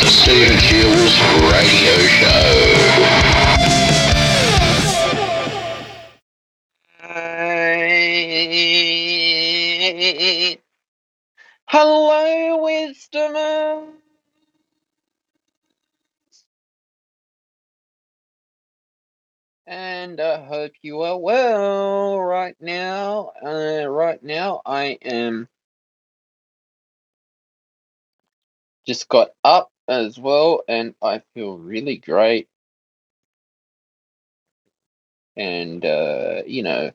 The Stephen Shiels Radio Show. Hello, Wisdom. And I hope you are well right now. Uh, right now, I am just got up as well, and I feel really great. And, uh, you know,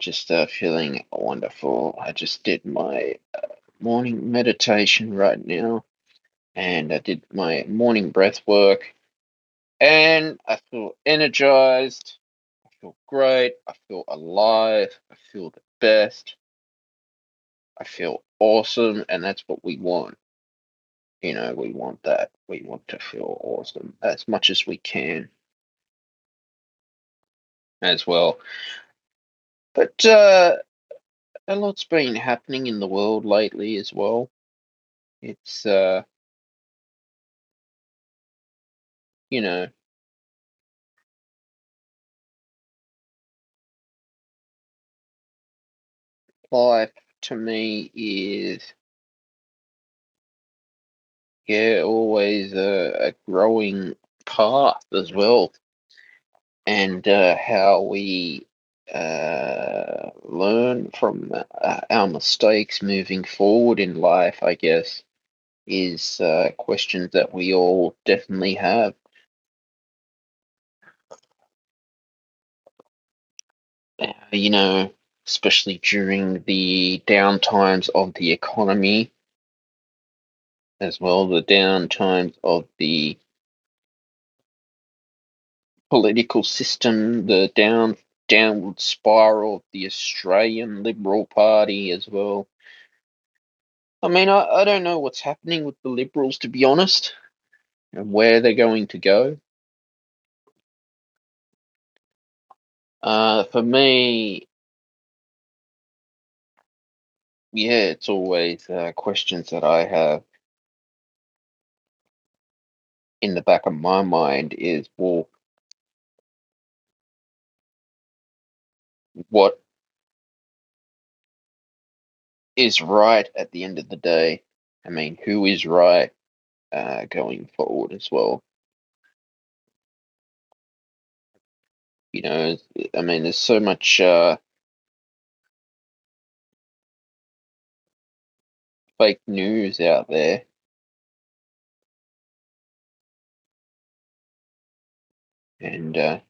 just uh, feeling wonderful. I just did my uh, morning meditation right now, and I did my morning breath work, and I feel energized. I feel great. I feel alive. I feel the best. I feel awesome, and that's what we want. You know, we want that. We want to feel awesome as much as we can as well. But uh, a lot's been happening in the world lately as well. It's, uh, you know, life to me is, yeah, always a, a growing path as well. And uh, how we uh, learn from uh, our mistakes moving forward in life, I guess, is uh, questions that we all definitely have. You know, especially during the downtimes of the economy, as well, the down times of the political system, the down downward spiral of the Australian Liberal Party as well. I mean, I, I don't know what's happening with the Liberals, to be honest, and where they're going to go. Uh, for me, yeah, it's always uh, questions that I have in the back of my mind is, well, what is right at the end of the day? I mean, who is right uh, going forward as well? You know, I mean, there's so much uh, fake news out there. And uh,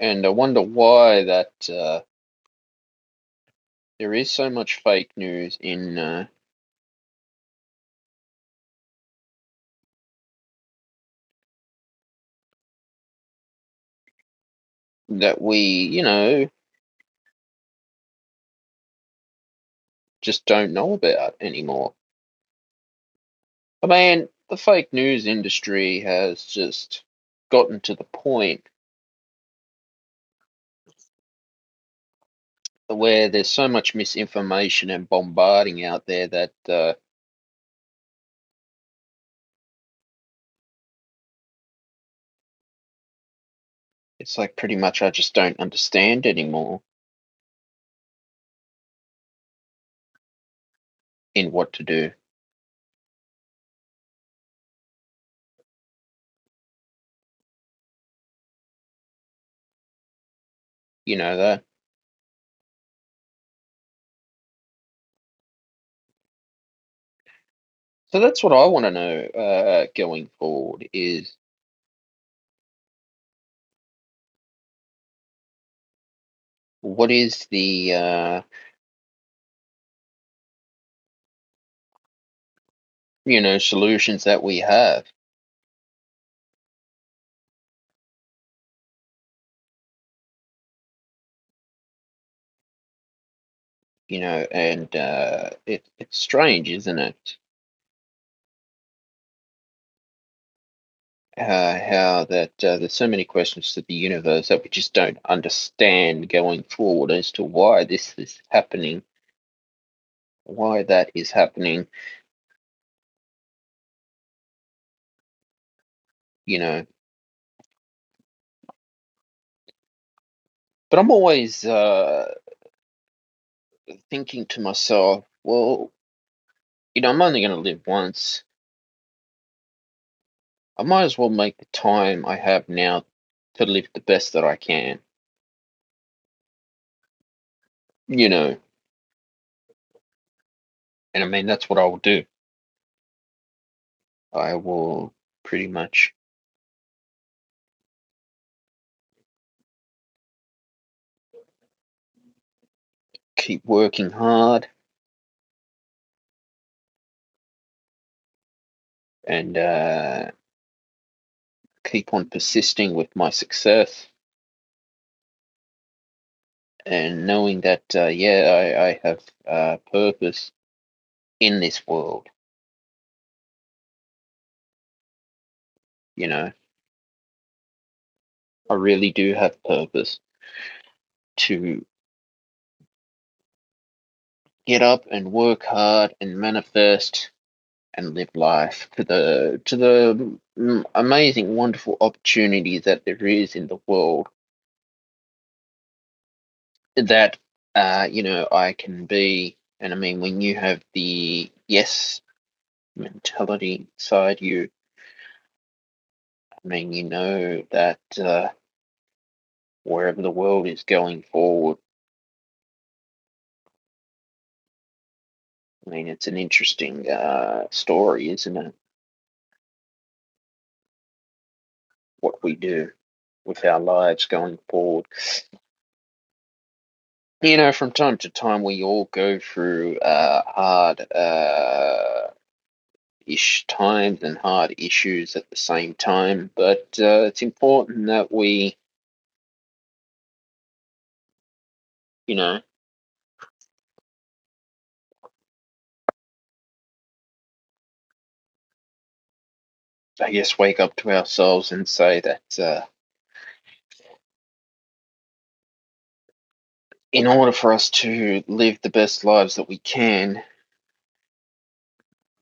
and I wonder why that uh, there is so much fake news in uh, that we, you know, just don't know about anymore. I mean, the fake news industry has just gotten to the point where there's so much misinformation and bombarding out there that uh, it's like pretty much I just don't understand anymore in what to do. You know that. So that's what I want to know uh, going forward is what is the uh, you know solutions that we have you know and uh, it, it's strange isn't it uh, how that uh, there's so many questions to the universe that we just don't understand going forward as to why this is happening, why that is happening. You know, but I'm always uh, thinking to myself, well, you know, I'm only going to live once. I might as well make the time I have now to live the best that I can. You know, and I mean, that's what I will do. I will pretty much keep working hard. And uh, keep on persisting with my success. And knowing that, uh, yeah, I, I have uh, purpose in this world. You know, I really do have purpose to get up and work hard and manifest and live life to the to the mm, amazing, wonderful opportunity that there is in the world. That uh, you know I can be, and I mean when you have the yes mentality inside you, I mean you know that uh, wherever the world is going forward, I mean it's an interesting uh, story, isn't it? What we do with our lives going forward. You know, from time to time, we all go through uh, hard uh, ish times and hard issues at the same time, but uh, it's important that we, you know, I guess wake up to ourselves and say that uh, in order for us to live the best lives that we can,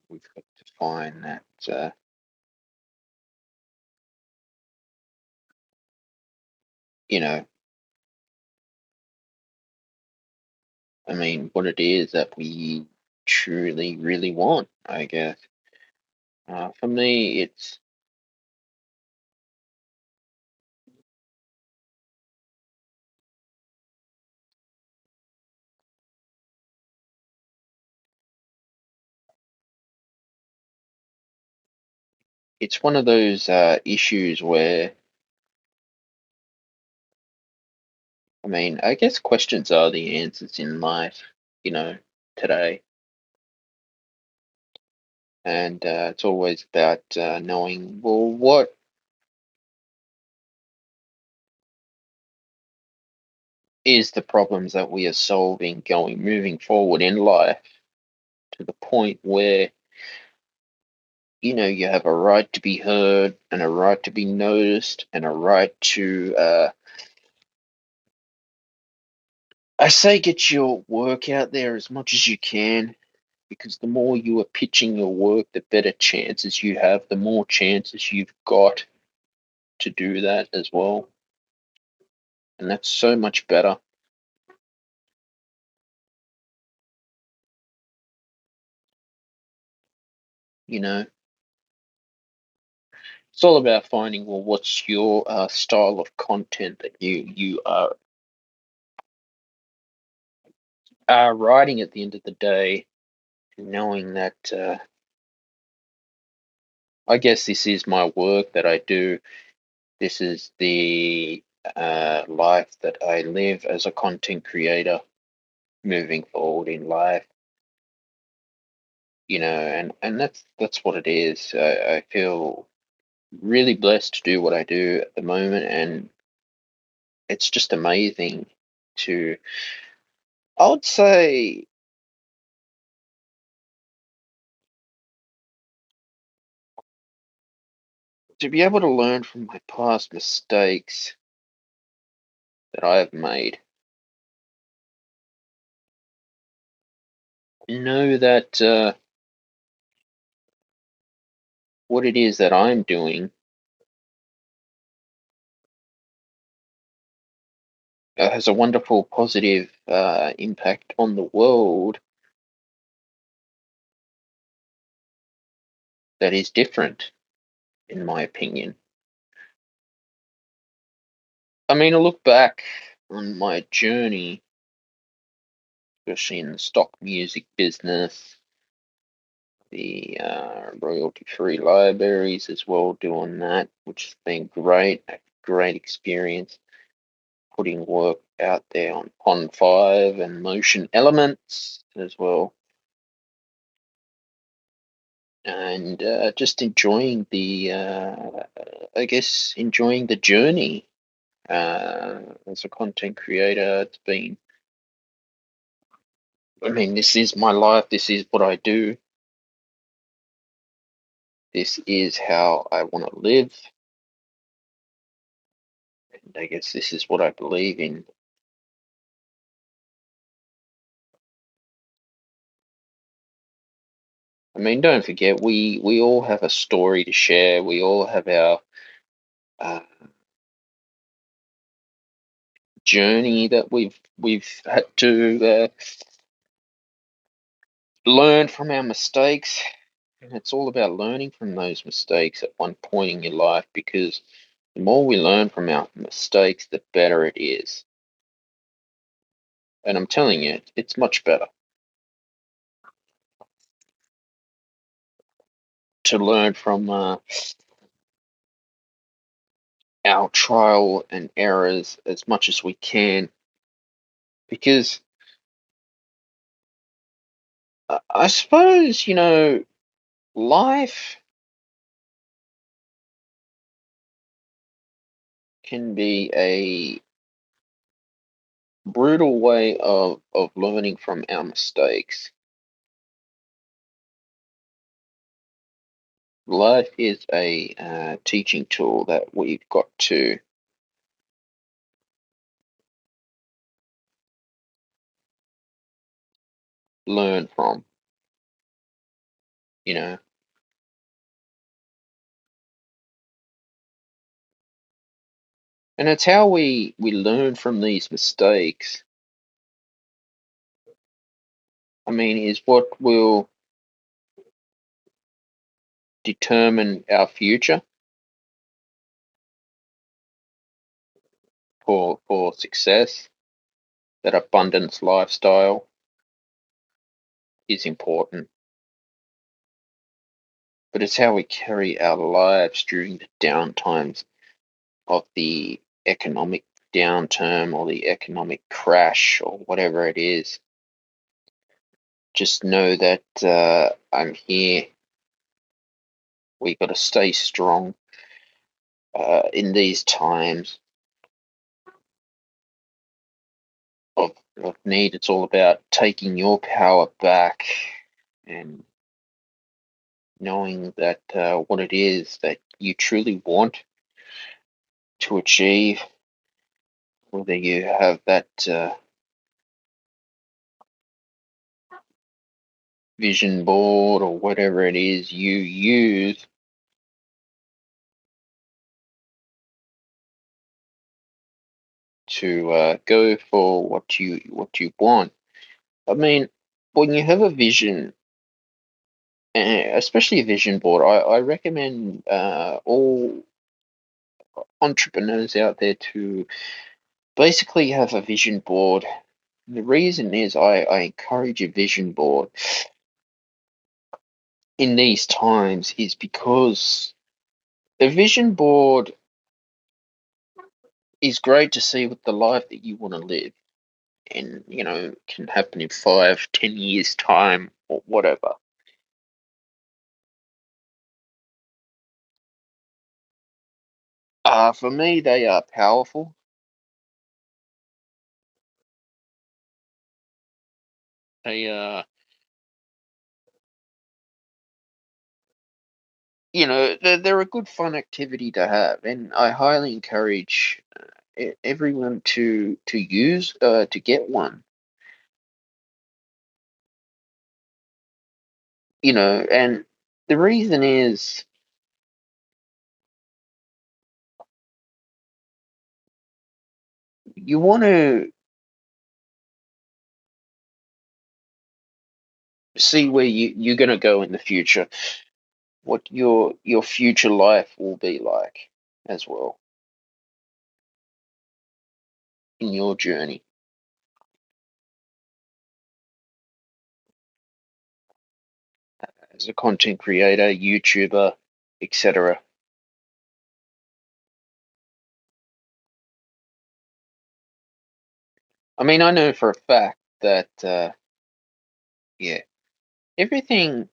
we've got to find that. Uh, you know, I mean, what it is that we truly, really want, I guess. Uh, for me, it's it's one of those uh, issues where, I mean, I guess questions are the answers in life, you know, today. And uh, it's always about uh, knowing, well, what is the problems that we are solving going, moving forward in life to the point where, you know, you have a right to be heard and a right to be noticed and a right to, uh, I say get your work out there as much as you can because the more you are pitching your work, the better chances you have, the more chances you've got to do that as well. And that's so much better. You know, it's all about finding well, what's your uh, style of content that you you are are writing at the end of the day, knowing that uh, I guess this is my work that I do. This is the uh, life that I live as a content creator moving forward in life. You know, and, and that's that's what it is. I, I feel really blessed to do what I do at the moment, and it's just amazing to. I would say to be able to learn from my past mistakes that I have made. Know that uh, what it is that I'm doing has a wonderful positive uh, impact on the world that is different, in my opinion. I mean, I look back on my journey, especially in the stock music business, the uh, royalty free libraries as well, doing that, which has been great, a great experience putting work out there on Pond5 and Motion Elements as well. And uh, just enjoying the, uh, I guess, enjoying the journey uh, as a content creator. It's been, I mean, this is my life. This is what I do. This is how I want to live. And I guess this is what I believe in. I mean, don't forget, we, we all have a story to share. We all have our uh, journey that we've we've had to uh, learn from our mistakes. And it's all about learning from those mistakes at one point in your life because the more we learn from our mistakes, the better it is. And I'm telling you, it's much better to learn from uh, our trial and errors as much as we can because I suppose, you know, life can be a brutal way of, of learning from our mistakes. Life is a uh, teaching tool that we've got to learn from, you know. And it's how we, we learn from these mistakes. I mean, is what will determine our future for for success. That abundance lifestyle is important. But it's how we carry our lives during the downtimes of the economic downturn or the economic crash or whatever it is. Just know that uh, I'm here. We've got to stay strong uh, in these times of, of need. It's all about taking your power back and knowing that uh, what it is that you truly want to achieve, whether you have that uh, vision board or whatever it is you use. To uh, go for what you what you want. I mean, when you have a vision, eh, especially a vision board, I, I recommend uh, all entrepreneurs out there to basically have a vision board. The reason is I, I encourage a vision board in these times is because a vision board is great to see with the life that you want to live. And you know can happen in five ten years time or whatever. Uh for me they are powerful. They uh you know, they're, they're a good fun activity to have, and I highly encourage e- everyone to to use uh, to get one. You know, and the reason is you want to see where you, you're going to go in the future, what your your future life will be like as well in your journey as a content creator, YouTuber, etc. I mean, I know for a fact that uh, yeah, everything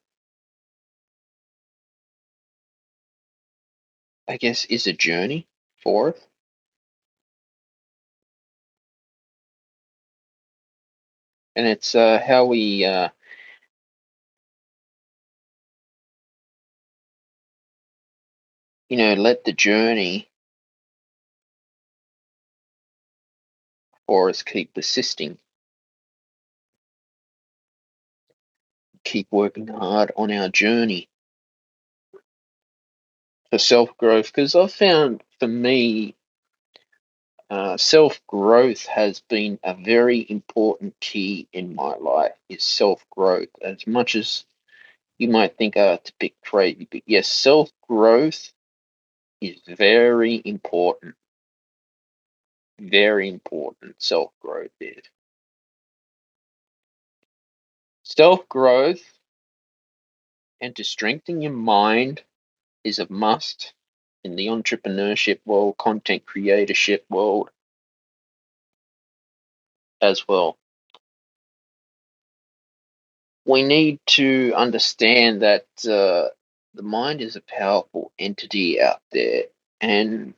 I guess is a journey for us. And it's uh, how we uh, you know let the journey for us keep persisting, keep working hard on our journey for self growth. Because I've found for me, uh, self growth has been a very important key in my life. Is self growth as much as you might think, oh, it's a bit crazy, but yes, self growth is very important. Very important. Self growth is self growth, and to strengthen your mind is a must in the entrepreneurship world, content creatorship world as well. We need to understand that uh, the mind is a powerful entity out there, and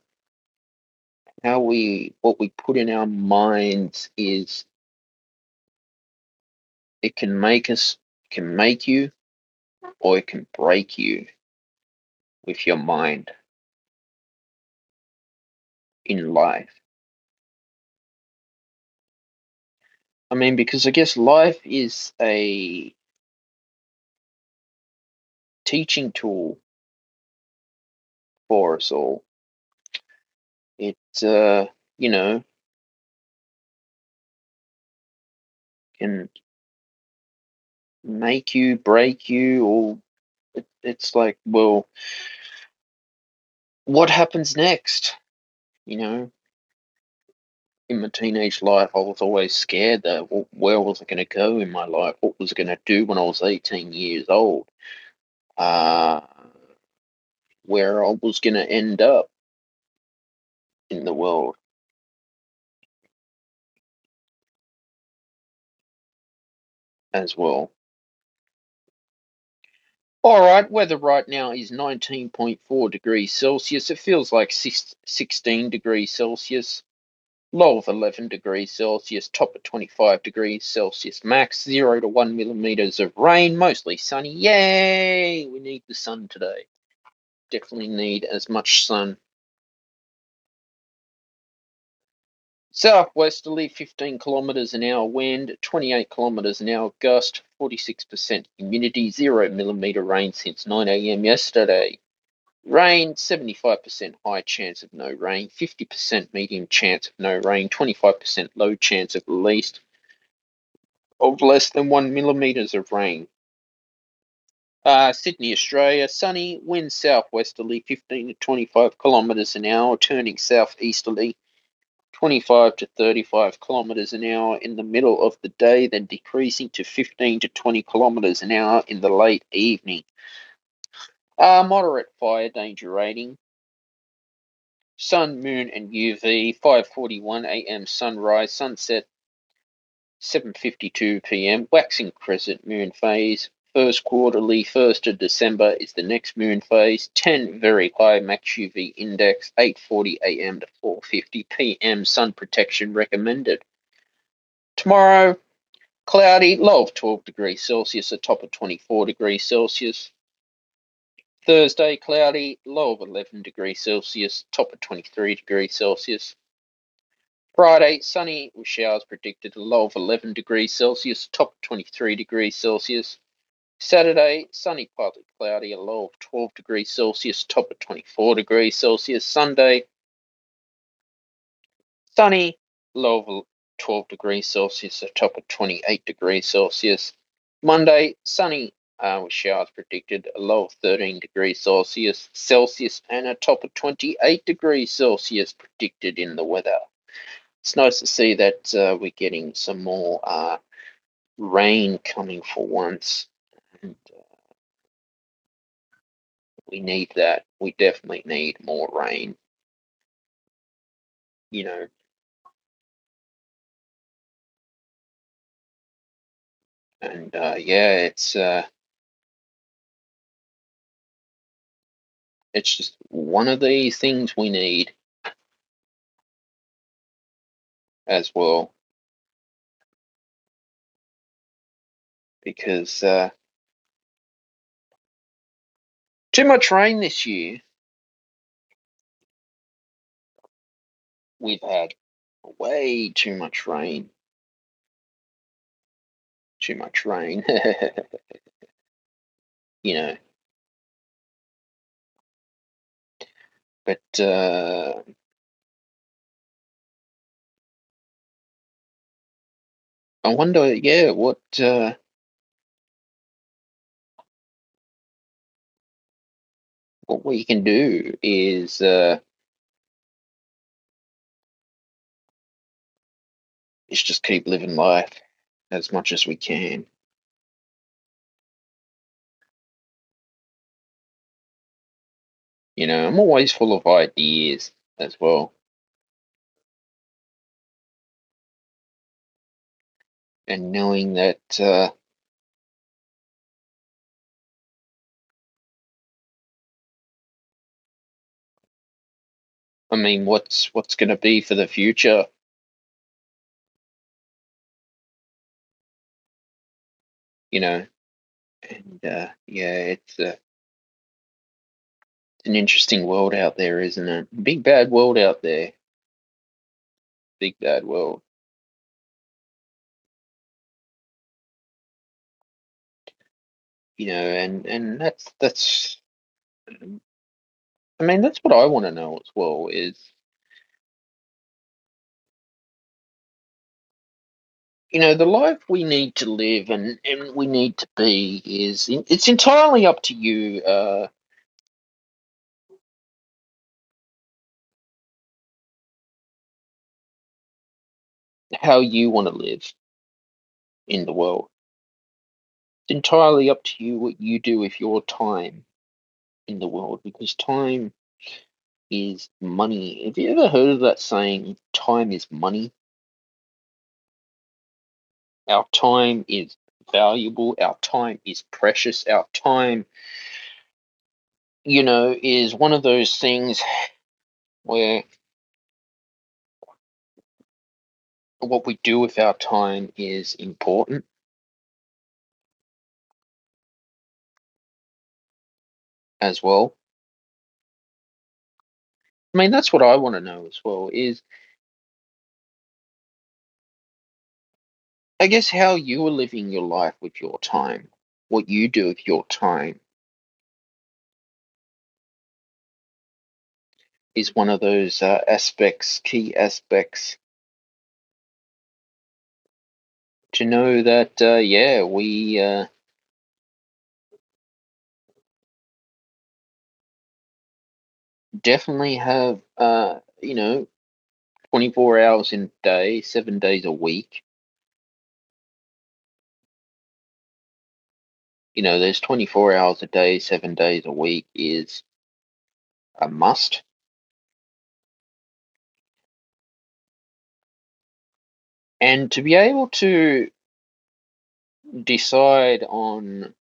how we what we put in our minds is it can make us can make you or it can break you with your mind in life. I mean, because I guess life is a teaching tool for us all. It, uh, you know, can make you, break you, or it's like, well, what happens next? You know, in my teenage life, I was always scared that well, where was I going to go in my life? What was I going to do when I was 18 years old? Uh, where I was going to end up in the world. as well. All right, weather right now is 19.4 degrees Celsius. It feels like 16 degrees Celsius. Low of 11 degrees Celsius, top of 25 degrees Celsius, max 0 to 1 millimeters of rain, mostly sunny. Yay! We need the sun today. Definitely need as much sun. Southwesterly, 15 kilometers an hour wind, 28 kilometers an hour gust, 46% humidity, 0 millimeter rain since 9 a.m. yesterday. Rain, 75% high chance of no rain, 50% medium chance of no rain, 25% low chance of least of less than 1 millimeters of rain. Uh, Sydney, Australia, sunny, wind southwesterly, 15 to 25 kilometers an hour, turning southeasterly, 25 to 35 kilometers an hour in the middle of the day, then decreasing to 15 to 20 kilometers an hour in the late evening. Uh, moderate fire danger rating. Sun, moon, and UV. 5:41 a.m. sunrise, sunset. 7:52 p.m. waxing crescent moon phase. First quarterly, 1st of December is the next moon phase. 10 very high max UV index. 8:40 a.m. to 4:50 p.m. Sun protection recommended. Tomorrow, cloudy, low of 12 degrees Celsius, a top of 24 degrees Celsius. Thursday, cloudy, low of 11 degrees Celsius, top of 23 degrees Celsius. Friday, sunny with showers predicted, a low of 11 degrees Celsius, top of 23 degrees Celsius. Saturday, sunny, partly cloudy, a low of 12 degrees Celsius, top of 24 degrees Celsius. Sunday, sunny, low of 12 degrees Celsius, a top of 28 degrees Celsius. Monday, sunny uh, with showers predicted, a low of 13 degrees Celsius, Celsius, and a top of 28 degrees Celsius predicted in the weather. It's nice to see that uh, we're getting some more uh, rain coming for once. And, uh, we need that. We definitely need more rain. You know, and uh, yeah, it's uh, it's just one of these things we need as well, because uh, too much rain this year. We've had way too much rain. Too much rain. you know. But uh, I wonder, yeah, what uh, what we can do is uh, is just keep living life as much as we can. You know, I'm always full of ideas as well. And knowing that uh, I mean, what's what's going to be for the future? You know, and uh, yeah, it's uh, an interesting world out there, isn't it? Big bad world out there. Big bad world. You know, and and that's that's. I mean, that's what I want to know as well. Is you know the life we need to live and and we need to be is it's entirely up to you. Uh, how you want to live in the world. It's entirely up to you what you do with your time in the world because time is money. Have you ever heard of that saying, time is money? Our time is valuable, our time is precious, our time, you know, is one of those things where what we do with our time is important. As well. I mean, that's what I want to know as well is I guess how you are living your life with your time, what you do with your time is one of those uh, aspects, key aspects to know that, uh, yeah, we uh, definitely have, uh, you know, 24 hours in a day, seven days a week. You know, there's 24 hours a day, seven days a week is a must. And to be able to decide on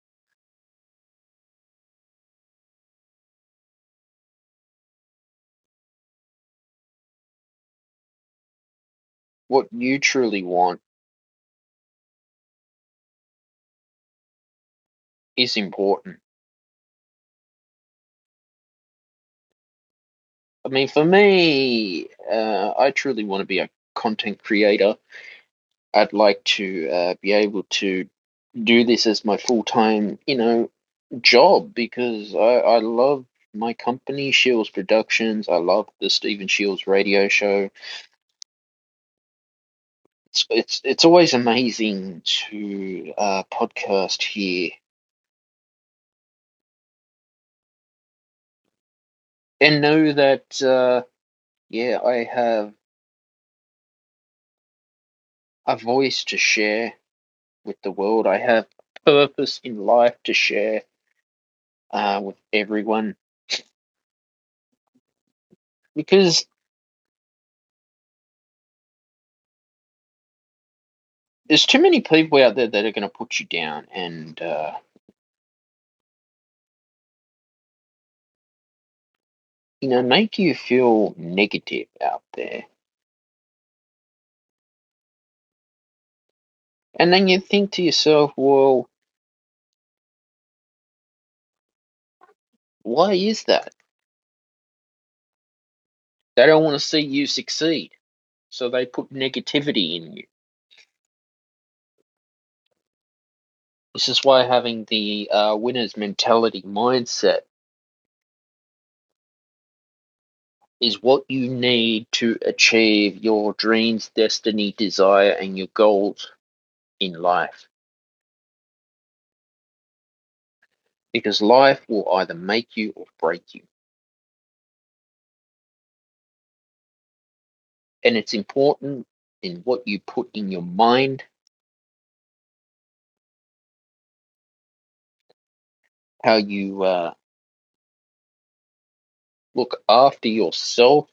what you truly want is important. I mean, for me, uh, I truly want to be a content creator. I'd like to uh, be able to do this as my full time, you know, job because I, I love my company, Shiels Productions. I love the Stephen Shiels radio show. It's it's it's always amazing to uh, podcast here and know that uh, yeah, I have a voice to share with the world. I have purpose in life to share uh, with everyone because there's too many people out there that are going to put you down and uh, you know make you feel negative out there. And then you think to yourself well why is that? They don't want to see you succeed so they put negativity in you this is why having the uh, winner's mentality mindset is what you need to achieve your dreams, destiny, desire, and your goals in life. Because life will either make you or break you. And it's important in what you put in your mind, how you uh, look after yourself,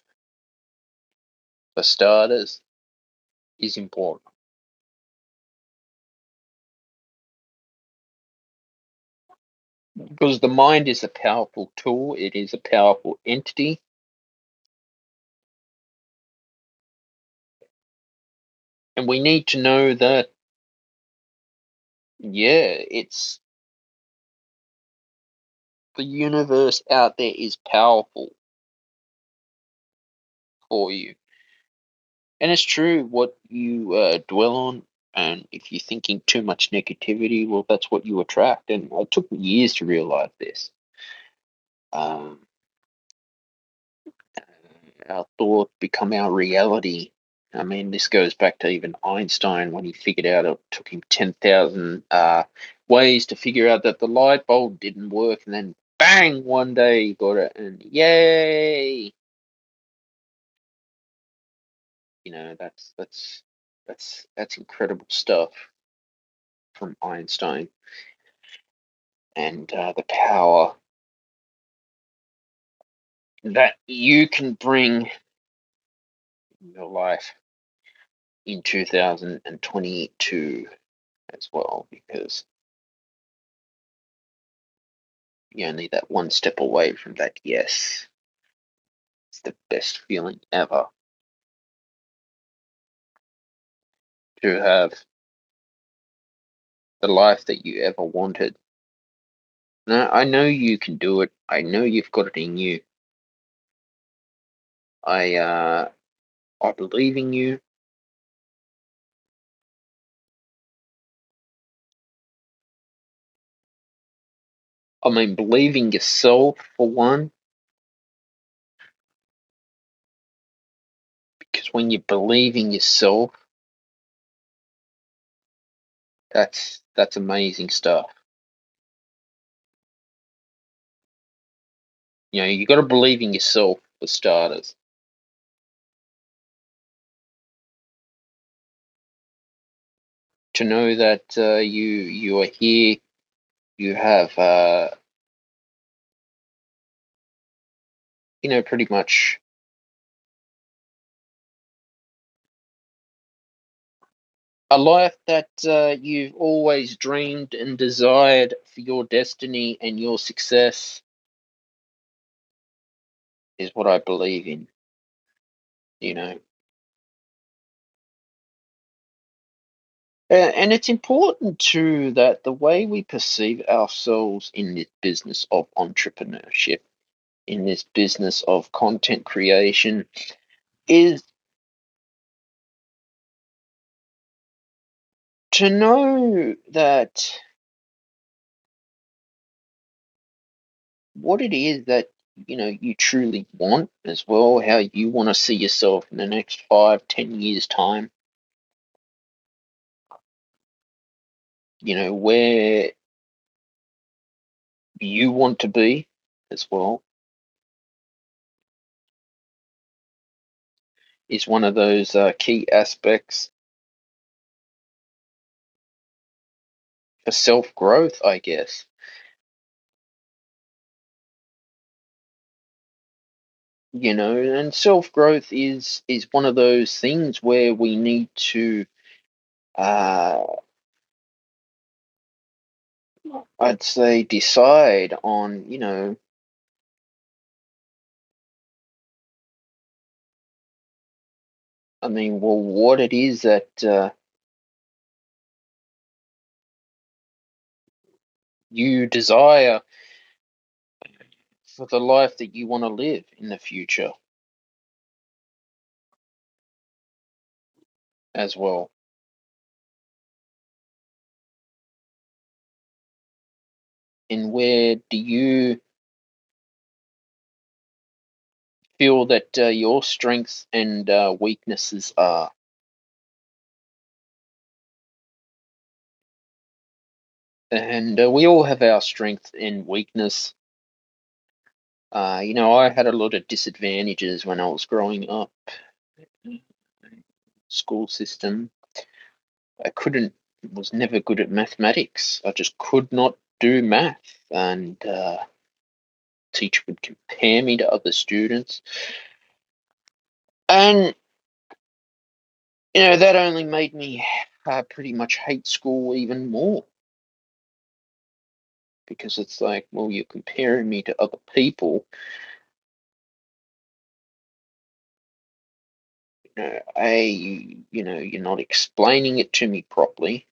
for starters, is important. Because the mind is a powerful tool, it is a powerful entity. And we need to know that, yeah, it's the universe out there is powerful for you. And it's true what you uh, dwell on, and if you're thinking too much negativity, well, that's what you attract. And it took me years to realize this. Um, our thoughts become our reality. I mean, this goes back to even Einstein when he figured out it took him 10,000 uh, ways to figure out that the light bulb didn't work, and then bang, one day he got it, and yay! You know, that's that's that's that's incredible stuff from Einstein, and uh, the power that you can bring in your life in 2022 as well, because you're only that one step away from that yes. It's the best feeling ever to have the life that you ever wanted. Now, I know you can do it. I know you've got it in you. I uh, I believe in you. I mean, believing yourself for one, because when you believe in yourself, that's that's amazing stuff. You know, you got to believe in yourself for starters. To know that uh, you you are here, you have uh, you know pretty much a life that uh, you've always dreamed and desired for your destiny and your success is what I believe in. You know, Uh, and it's important too that the way we perceive ourselves in this business of entrepreneurship in this business of content creation is to know that what it is that you know you truly want as well how you want to see yourself in the next five ten years time you know where you want to be as well is one of those uh, key aspects for self growth i guess. You know and self growth is is one of those things where we need to uh i'd say decide on you know i mean well what it is that uh, you desire for the life that you want to live in the future as well and where do you feel that uh, your strengths and uh, weaknesses are? And uh, we all have our strength and weakness. Uh, you know i had a lot of disadvantages when i was growing up. School system. I couldn't was never good at mathematics. I just could not do math and uh, teacher would compare me to other students. And you know that only made me uh, pretty much hate school even more. Because it's like well you're comparing me to other people. You know a you, you know you're not explaining it to me properly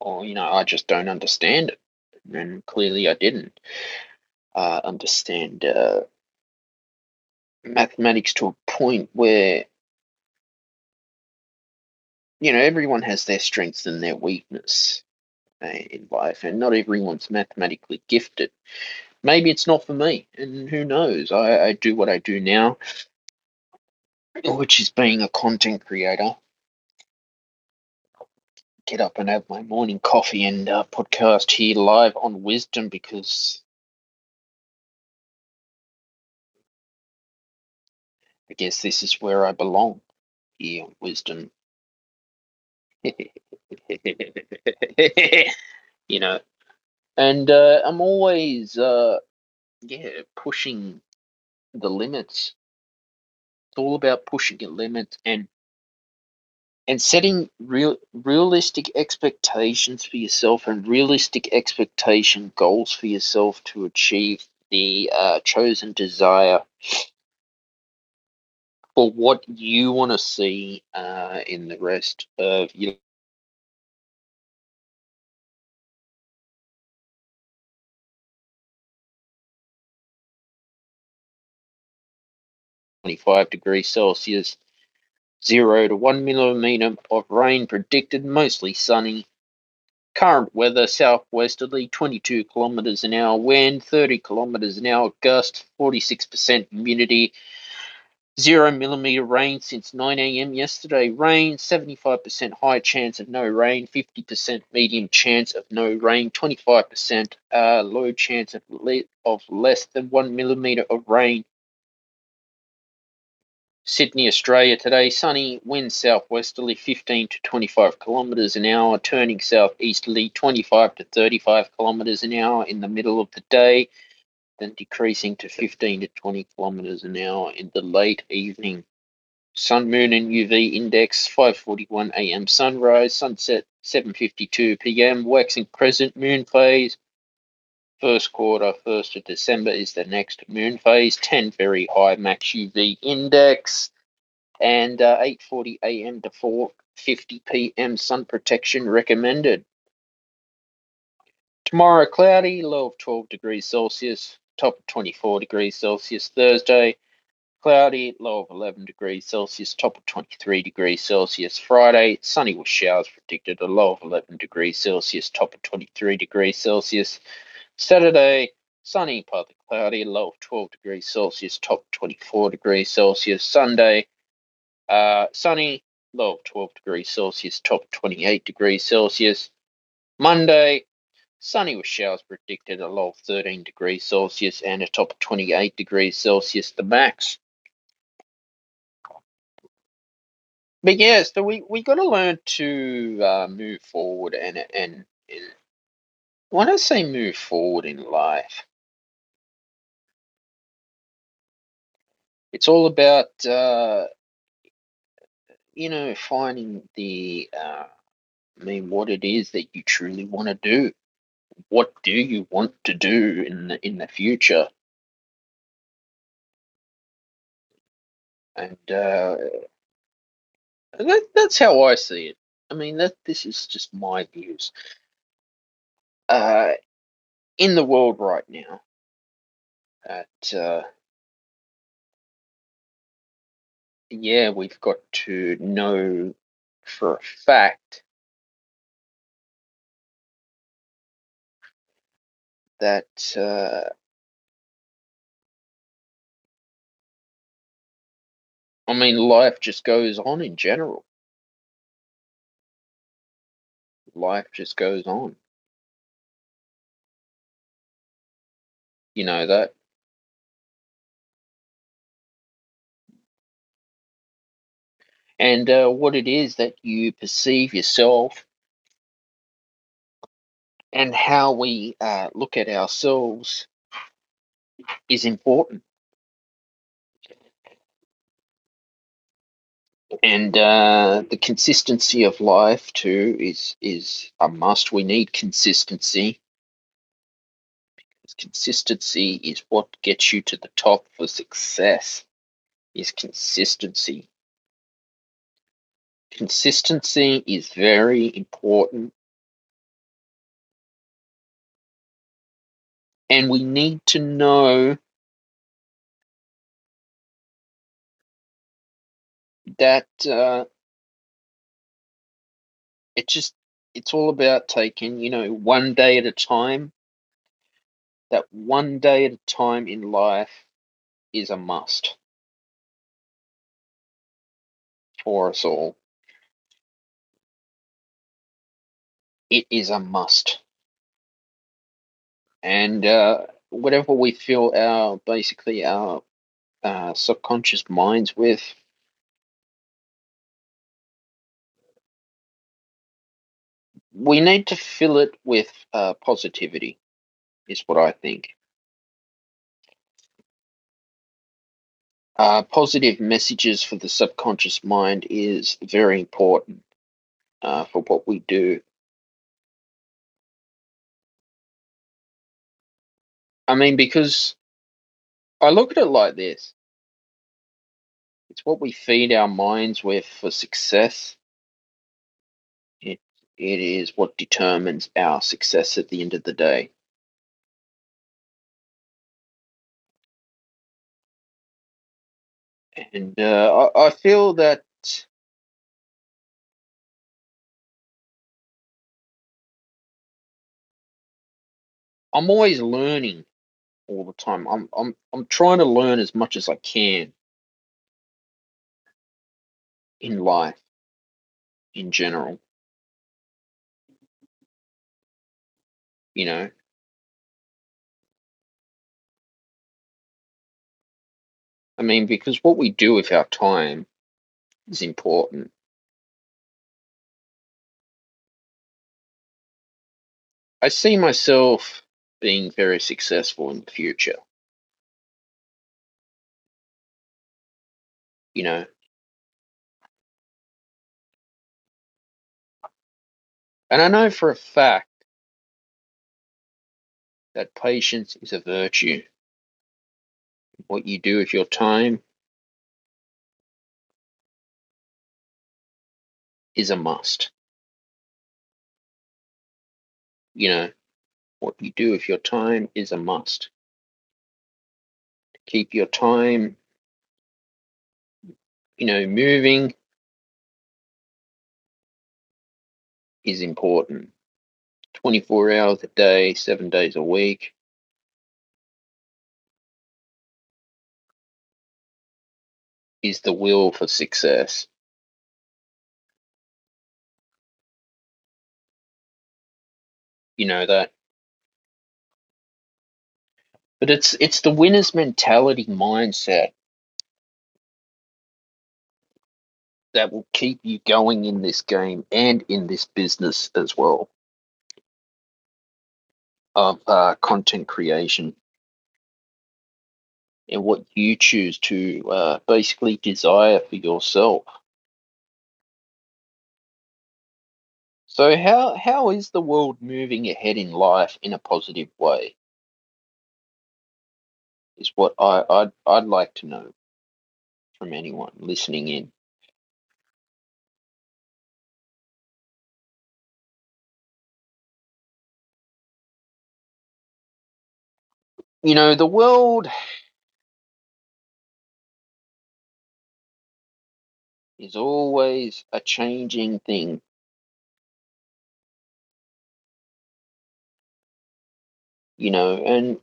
or you know i just don't understand it. And clearly i didn't uh, understand uh, mathematics to a point where you know everyone has their strengths and their weakness uh, in life and not everyone's mathematically gifted. Maybe it's not for me and who knows? I, I do what i do now which is being a content creator get up and have my morning coffee and uh, podcast here live on wisdom because i guess this is where i belong here on wisdom. You know and uh, i'm always uh, yeah pushing the limits. It's all about pushing your limits and and setting real realistic expectations for yourself and realistic expectation goals for yourself to achieve the uh, chosen desire for what you want to see uh, in the rest of your 25 degrees Celsius, 0 to 1 millimeter of rain predicted, mostly sunny. Current weather southwesterly 22 kilometers an hour wind, 30 kilometers an hour gust, 46% humidity. 0 millimeter rain since 9 a.m. yesterday. Rain, 75% high chance of no rain, 50% medium chance of no rain, 25% uh, low chance of, le- of less than 1 millimeter of rain. Sydney, Australia today, sunny, wind southwesterly 15 to 25 kilometres an hour, turning southeasterly 25 to 35 kilometres an hour in the middle of the day, then decreasing to 15 to 20 kilometres an hour in the late evening. Sun, moon, and UV index 5:41 a.m. sunrise, sunset 7:52 p.m. Waxing crescent moon phase. First quarter, 1st of December is the next moon phase. 10 very high max UV index and uh, 8:40 a.m. to 4:50 p.m. sun protection recommended. Tomorrow, cloudy, low of 12 degrees Celsius, top of 24 degrees Celsius. Thursday, cloudy, low of 11 degrees Celsius, top of 23 degrees Celsius. Friday, sunny with showers predicted, a low of 11 degrees Celsius, top of 23 degrees Celsius. Saturday, sunny, partly cloudy, low of 12 degrees Celsius, top 24 degrees Celsius. Sunday, uh, sunny, low of 12 degrees Celsius, top 28 degrees Celsius. Monday, sunny with showers predicted, a low of 13 degrees Celsius and a top of 28 degrees Celsius, the max. But yeah, so we, we got to learn to uh, move forward and, and, and when I say move forward in life, it's all about, uh, you know, finding the, uh, I mean, what it is that you truly want to do. What do you want to do in the, in the future? And uh, that, that's how I see it. I mean, that this is just my views. Uh, in the world right now, that uh, yeah, we've got to know for a fact that uh, I mean, life just goes on in general. Life just goes on. You know that. And uh, what it is that you perceive yourself and how we uh, look at ourselves is important. And uh, the consistency of life too is is a must. We need consistency. Consistency is what gets you to the top for success. Is consistency. Consistency is very important. And we need to know that uh, it just it's all about taking you know one day at a time that one day at a time in life is a must for us all. It is a must. And uh, whatever we fill our basically our uh, subconscious minds with we need to fill it with uh, positivity is what i think. Uh, positive messages for the subconscious mind is very important uh, for what we do. I mean because i look at it like this. It's what we feed our minds with for success. It it is what determines our success at the end of the day and uh, I, I feel that I'm always learning all the time. I'm I'm I'm trying to learn as much as I can in life in general. You know, I mean, because what we do with our time is important. I see myself being very successful in the future. You know, and I know for a fact that patience is a virtue. What you do with your time is a must. You know, what you do with your time is a must. Keep your time, you know, moving is important. 24 hours a day, seven days a week. Is the will for success. You know that. But it's it's the winner's mentality mindset that will keep you going in this game and in this business as well of uh, content creation and what you choose to uh, basically desire for yourself. So how how is the world moving ahead in life in a positive way? Is what I I'd, I'd like to know from anyone listening in. You know, the world is always a changing thing. You know, and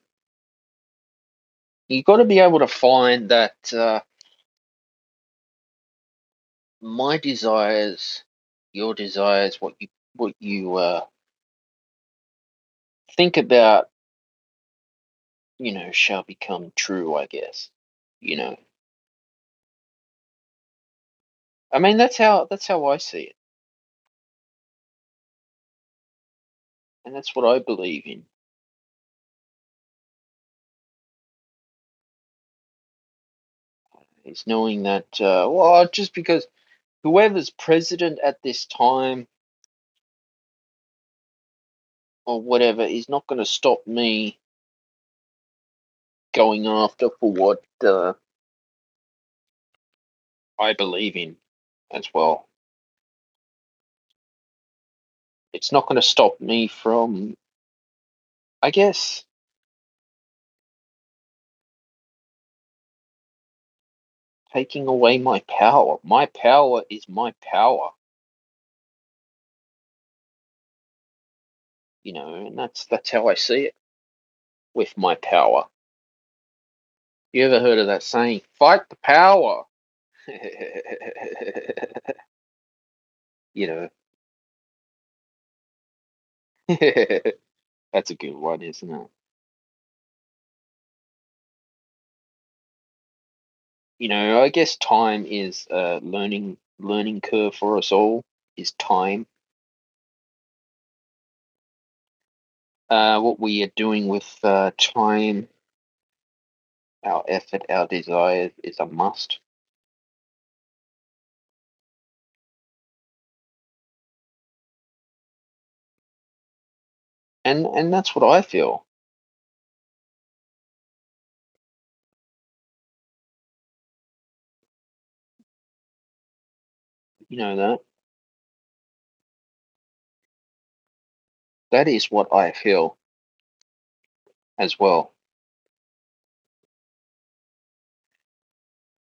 you've got to be able to find that uh, my desires, your desires, what you what you uh, think about, you know, shall become true. I guess. You know, I mean that's how that's how I see it, and that's what I believe in. Is knowing that uh, well, just because whoever's president at this time or whatever is not going to stop me going after for what uh, I believe in as well. It's not going to stop me from, I guess, taking away my power. My power is my power. You know, and that's that's how I see it with my power. You ever heard of that saying? Fight the power. you know, that's a good one, isn't it? You know, I guess time is a learning learning curve for us all. Is time. Uh, what we are doing with uh, time, our effort, our desires is a must. And and that's what I feel. You know that. That is what I feel as well.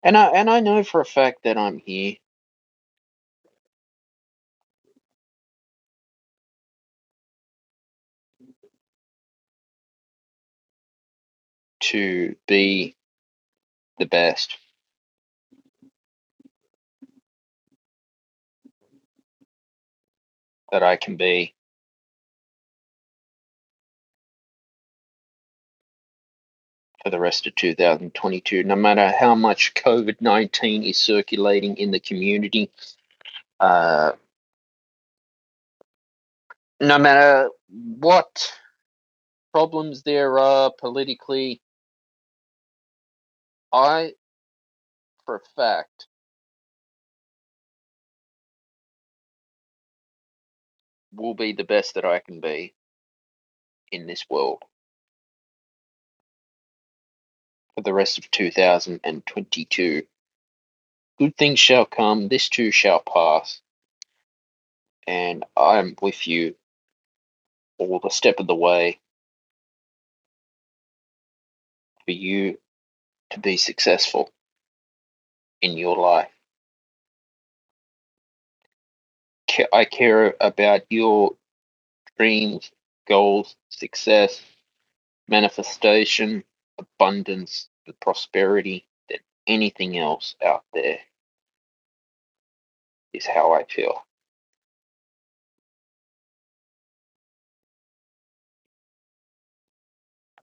And I and I know for a fact that I'm here to be the best. That I can be. For the rest of 2022, no matter how much COVID 19 is circulating in the community, uh, no matter what problems there are politically, I, for a fact, will be the best that I can be in this world for the rest of 2022. Good things shall come, this too shall pass, and I'm with you all the step of the way. for you to be successful in your life. I care about your dreams, goals, success, manifestation, abundance, the prosperity than anything else out there is how I feel.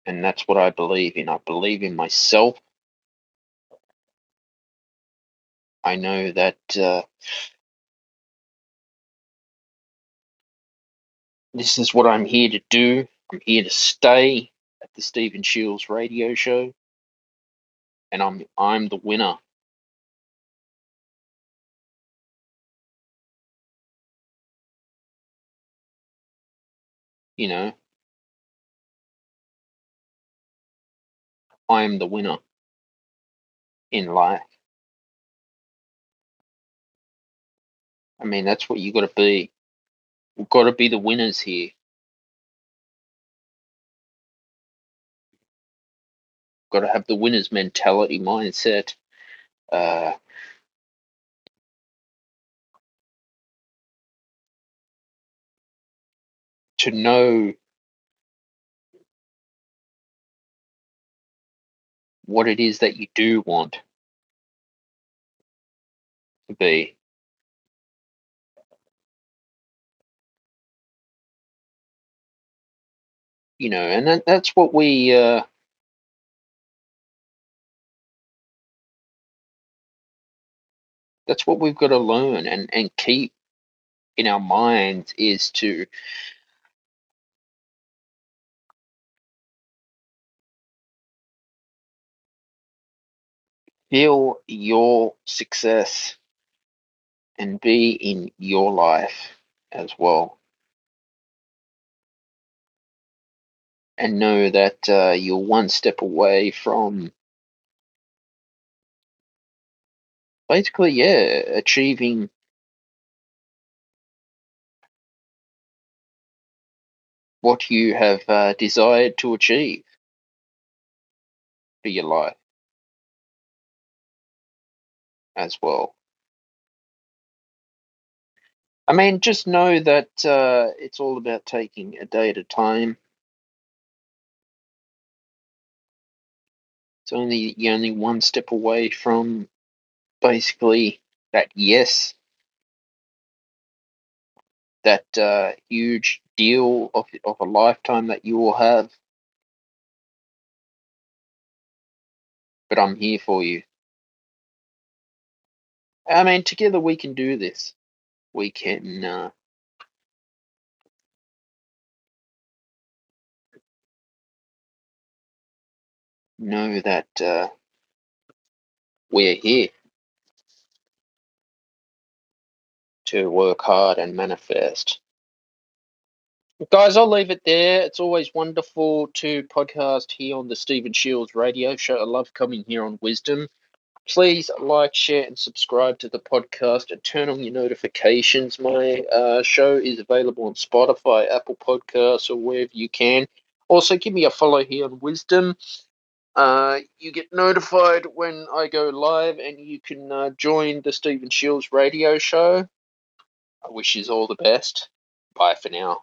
And that's what I believe in. I believe in myself. I know that uh, this is what I'm here to do. I'm here to stay at the Stephen Shiels radio show. And I'm I'm the winner. You know, I am the winner in life. I mean, that's what you got to be. We've got to be the winners here. Got to have the winner's mentality, mindset. Uh, to know what it is that you do want to be. You know, and that, that's what we uh, that's what we've got to learn and, and keep in our minds is to feel your success and be in your life as well. And know that uh, you're one step away from basically, yeah, achieving what you have uh, desired to achieve for your life as well. I mean, just know that uh, it's all about taking a day at a time. It's only you're only one step away from basically that yes, that uh, huge deal of of a lifetime that you will have. But I'm here for you. I mean, together we can do this. We can uh, know that uh, we're here to work hard and manifest. Guys, I'll leave it there. It's always wonderful to podcast here on the Stephen Shiels radio show. I love coming here on Wisdom. Please like, share, and subscribe to the podcast and turn on your notifications. My uh, show is available on Spotify, Apple Podcasts, or wherever you can. Also, give me a follow here on Wisdom. Uh, you get notified when I go live, and you can uh, join the Stephen Shiels radio show. I wish you all the best. Bye for now.